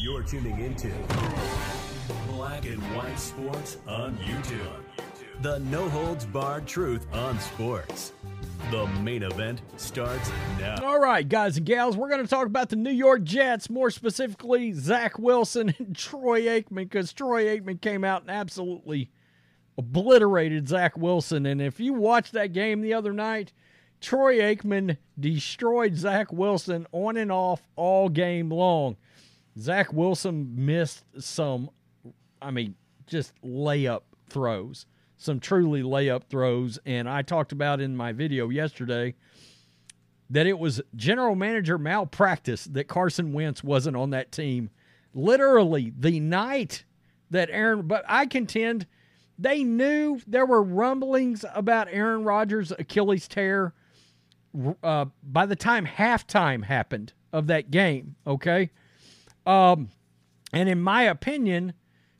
You're tuning into Black and White Sports on YouTube. The no holds barred truth on sports. The main event starts now. All right, guys and gals, we're going to talk about the New York Jets, more specifically Zach Wilson and Troy Aikman, because Troy Aikman came out and absolutely obliterated Zach Wilson. And if you watched that game the other night, Troy Aikman destroyed Zach Wilson on and off all game long. Zach Wilson missed some, I mean, just layup throws, some truly layup throws. And I talked about in my video yesterday that it was general manager malpractice that Carson Wentz wasn't on that team. Literally the night that Aaron, but I contend they knew there were rumblings about Aaron Rodgers' Achilles tear uh, by the time halftime happened of that game. Okay. Um, and in my opinion,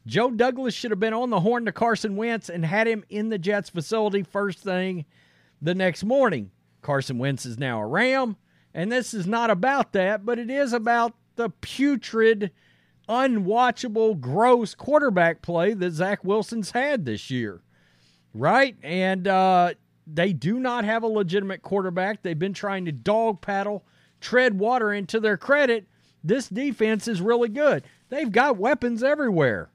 Joe Douglas should have been on the horn to Carson Wentz and had him in the Jets facility first thing the next morning. Carson Wentz is now a Ram, and this is not about that, but it is about the putrid, unwatchable, gross quarterback play that Zach Wilson's had this year. Right? And uh, they do not have a legitimate quarterback. They've been trying to dog paddle, tread water into their credit. This defense is really good. They've got weapons everywhere.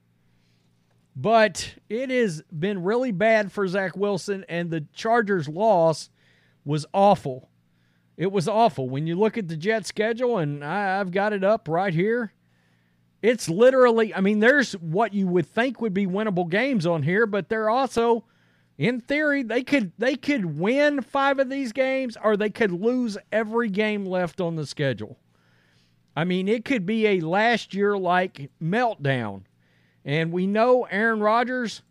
But it has been really bad for Zach Wilson, and the Chargers' loss was awful. It was awful. When you look at the Jet schedule, and I, have got it up right here, it's literally, I mean, there's what you would think would be winnable games on here, but they're also in theory, they could they could win five of these games or they could lose every game left on the schedule. I mean, it could be a last year like meltdown. And we know Aaron Rodgers,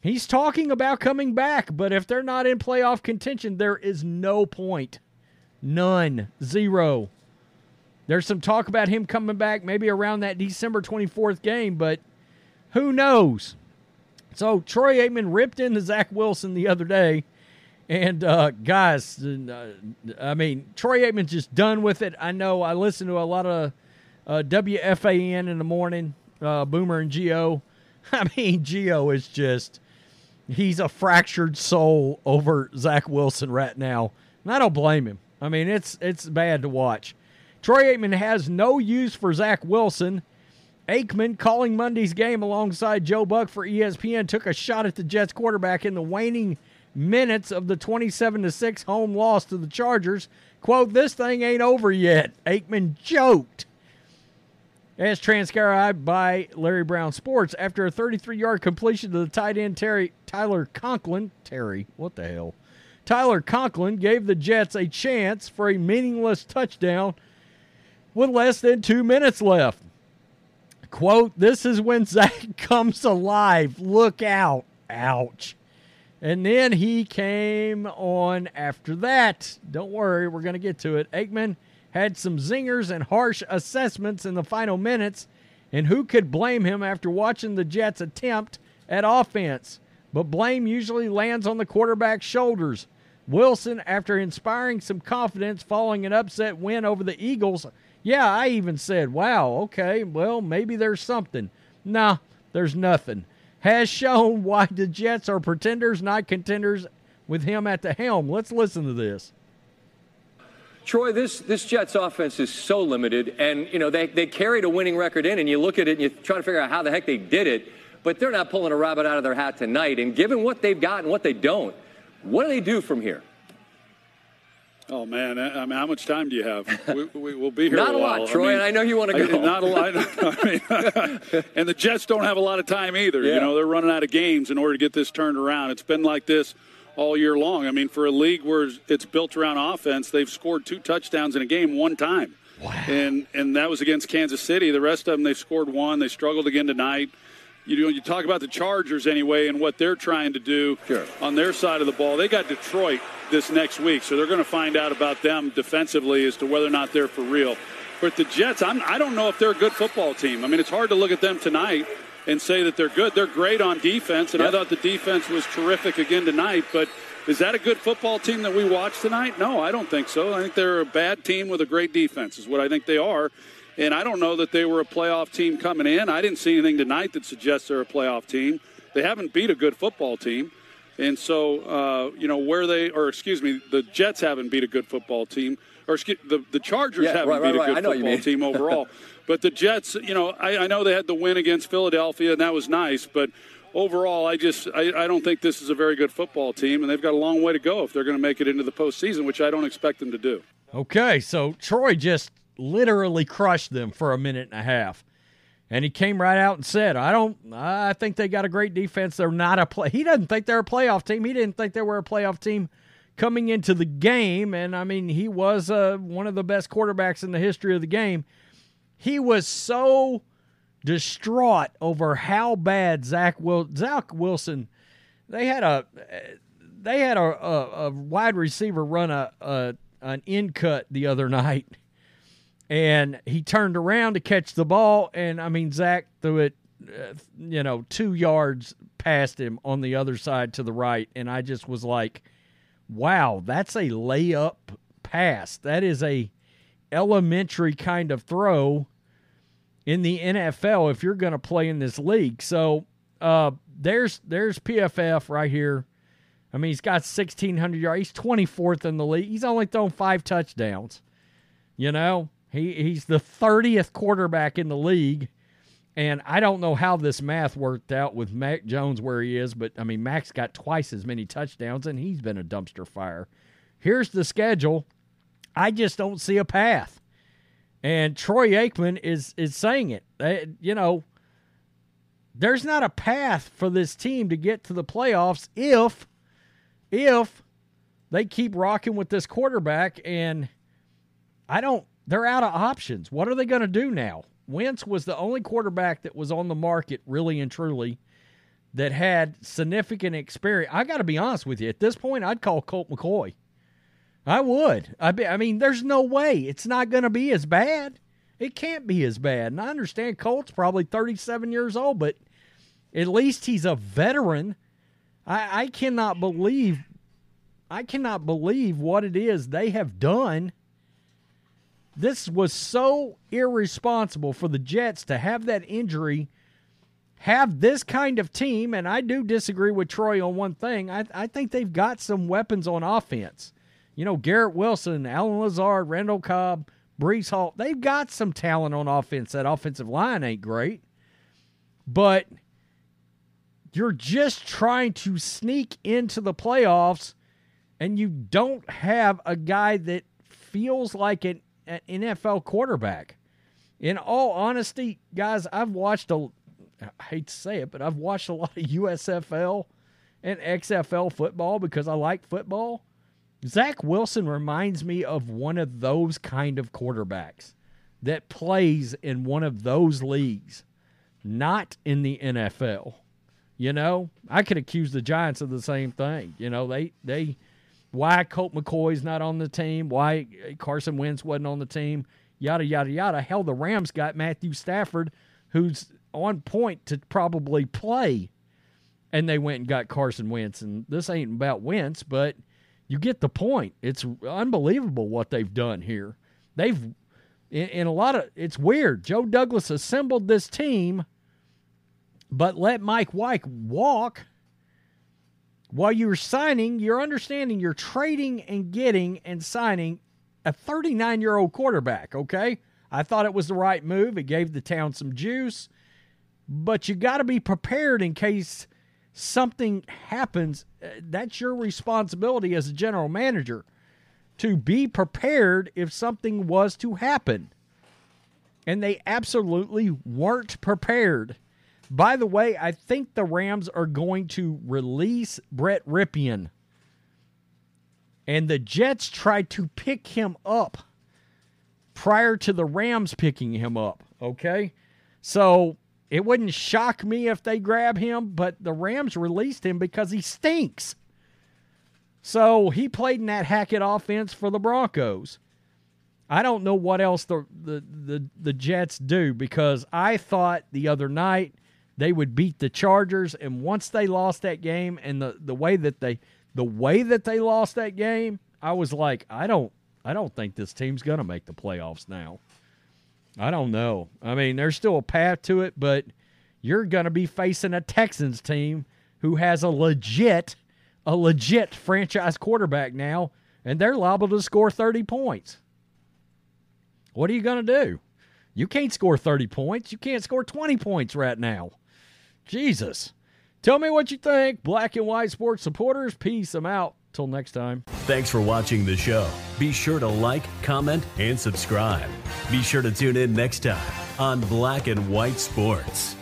he's talking about coming back, but if they're not in playoff contention, there is no point. None. Zero. There's some talk about him coming back maybe around that December 24th game, but who knows? So Troy Aikman ripped into Zach Wilson the other day. And uh, guys, uh, I mean, Troy Aikman's just done with it. I know I listen to a lot of uh, WFAN in the morning, uh, Boomer and Gio. I mean, Gio is just, he's a fractured soul over Zach Wilson right now. And I don't blame him. I mean, it's it's bad to watch. Troy Aikman has no use for Zach Wilson. Aikman, calling Monday's game alongside Joe Buck for ESPN, took a shot at the Jets quarterback in the waning minutes of the 27 6 home loss to the Chargers. Quote, this thing ain't over yet. Aikman joked. As transcribed by Larry Brown Sports, after a 33 yard completion to the tight end Terry Tyler Conklin, Terry, what the hell? Tyler Conklin gave the Jets a chance for a meaningless touchdown with less than two minutes left. Quote, this is when Zach comes alive. Look out. Ouch. And then he came on after that. Don't worry, we're going to get to it. Aikman had some zingers and harsh assessments in the final minutes, and who could blame him after watching the Jets attempt at offense? But blame usually lands on the quarterback's shoulders. Wilson, after inspiring some confidence following an upset win over the Eagles, yeah, I even said, wow, okay, well, maybe there's something. Nah, there's nothing. Has shown why the Jets are pretenders, not contenders, with him at the helm. Let's listen to this. Troy, this, this Jets offense is so limited, and you know they, they carried a winning record in, and you look at it and you try to figure out how the heck they did it, but they're not pulling a rabbit out of their hat tonight. And given what they've got and what they don't, what do they do from here? Oh man, I mean, how much time do you have? We, we will be here. not a, a lot, Troy. I, mean, and I know you want to go. Not a lot. I mean, and the Jets don't have a lot of time either. Yeah. You know, they're running out of games in order to get this turned around. It's been like this all year long. I mean, for a league where it's built around offense, they've scored two touchdowns in a game one time, wow. and and that was against Kansas City. The rest of them, they've scored one. They struggled again tonight you know, you talk about the Chargers anyway and what they're trying to do sure. on their side of the ball. They got Detroit this next week, so they're going to find out about them defensively as to whether or not they're for real. But the Jets, I'm, I don't know if they're a good football team. I mean, it's hard to look at them tonight and say that they're good. They're great on defense, and yep. I thought the defense was terrific again tonight. But Is that a good football team that we watched tonight? No, I don't think so. I think they're a bad team with a great defense, is what I think they are. And I don't know that they were a playoff team coming in. I didn't see anything tonight that suggests they're a playoff team. They haven't beat a good football team. And so, uh, you know, where they, or excuse me, the Jets haven't beat a good football team, or excuse, the, the Chargers Yeah, haven't right, beat right, a good I know what you football team overall. but the Jets, you know, I, I know they had the win against Philadelphia, and that was nice. But overall, I just, I, I don't think this is a very good football team, and they've got a long way to go if they're going to make it into the postseason, which I don't expect them to do. Okay, so Troy just literally crushed them for a minute and a half. And he came right out and said, "I don't. I think they got a great defense. They're not a play. He doesn't think they're a playoff team. He didn't think they were a playoff team coming into the game. And I mean, he was uh, one of the best quarterbacks in the history of the game. He was so distraught over how bad Zach Wil- Zach Wilson. They had a they had a, a, a wide receiver run a, a an in cut the other night, and he turned around to catch the ball, and I mean Zach threw it, uh, you know, two yards past him on the other side to the right, and I just was like, "Wow, that's a layup pass. That is a elementary kind of throw." in the NFL if you're going to play in this league. So uh, there's there's PFF right here. I mean, he's got 1,600 yards. He's 24th in the league. He's only thrown five touchdowns. You know, he he's the 30th quarterback in the league. And I don't know how this math worked out with Mac Jones where he is, but I mean, Mac's got twice as many touchdowns, and he's been a dumpster fire. Here's the schedule. I just don't see a path. And Troy Aikman is is saying it. They- you know, there's not a path for this team to get to the playoffs if if they keep rocking with this quarterback and I don't they're out of options. What are they going to do now? Wentz was the only quarterback that was on the market really and truly that had significant experience. I got to be honest with you. At this point, I'd call Colt McCoy. I would. I, be, I mean, there's no way it's not going to be as bad. It can't be as bad. And I understand Colt's probably 37 years old, but at least he's a veteran. I, I cannot believe, I cannot believe what it is they have done. This was so irresponsible for the Jets to have that injury, have this kind of team, and I do disagree with Troy on one thing. I, I think they've got some weapons on offense. You know, Garrett Wilson, Allen Lazard, Randall Cobb, Breece Hall, they've got some talent on offense. That offensive line ain't great. But you're just trying to sneak into the playoffs and you don't have a guy that feels like an, NFL quarterback. In all honesty, guys, I've watched a I hate to say it, but I've watched a lot of USFL and XFL football because I like football. Zach Wilson reminds me of one of those kind of quarterbacks that plays in one of those leagues, not in the NFL. You know, I could accuse the Giants of the same thing. You know, they they why Colt McCoy's not on the team, why Carson Wentz wasn't on the team, yada yada yada. Hell, the Rams got Matthew Stafford, who's on point to probably play, and they went and got Carson Wentz. And this ain't about Wentz, but you get the point. It's unbelievable what they've done here. They've in, a lot of it's weird. Joe Douglas assembled this team, but let Mike White walk while you're signing. You're understanding you're trading and getting and signing a 39 year old quarterback. Okay, I thought it was the right move. It gave the town some juice, but you got to be prepared in case something happens. Uh, That's your responsibility as a general manager to be prepared if something was to happen. And they absolutely weren't prepared. By the way, I think the Rams are going to release Brett Rypien. And the Jets tried to pick him up prior to the Rams picking him up. Okay? So it wouldn't shock me if they grab him, but the Rams released him because he stinks. So he played in that Hackett offense for the Broncos. I don't know what else the, the, the, the Jets do because I thought the other night they would beat the Chargers, and once they lost that game and the, the way that they the way that they lost that game, I was like, I don't I don't think this team's to make the playoffs now. I don't know. I mean, there's still a path to it, but you're to be facing a Texans team who has a legit a legit franchise quarterback now and they're liable to score 30 points. What are you going to do? You can't score 30 points. You can't score 20 points right now. Jesus. Tell me what you think. Black and white sports supporters, peace. I'm out. Till next time. Thanks for watching the show. Be sure to like, comment, and subscribe. Be sure to tune in next time on Black and White Sports.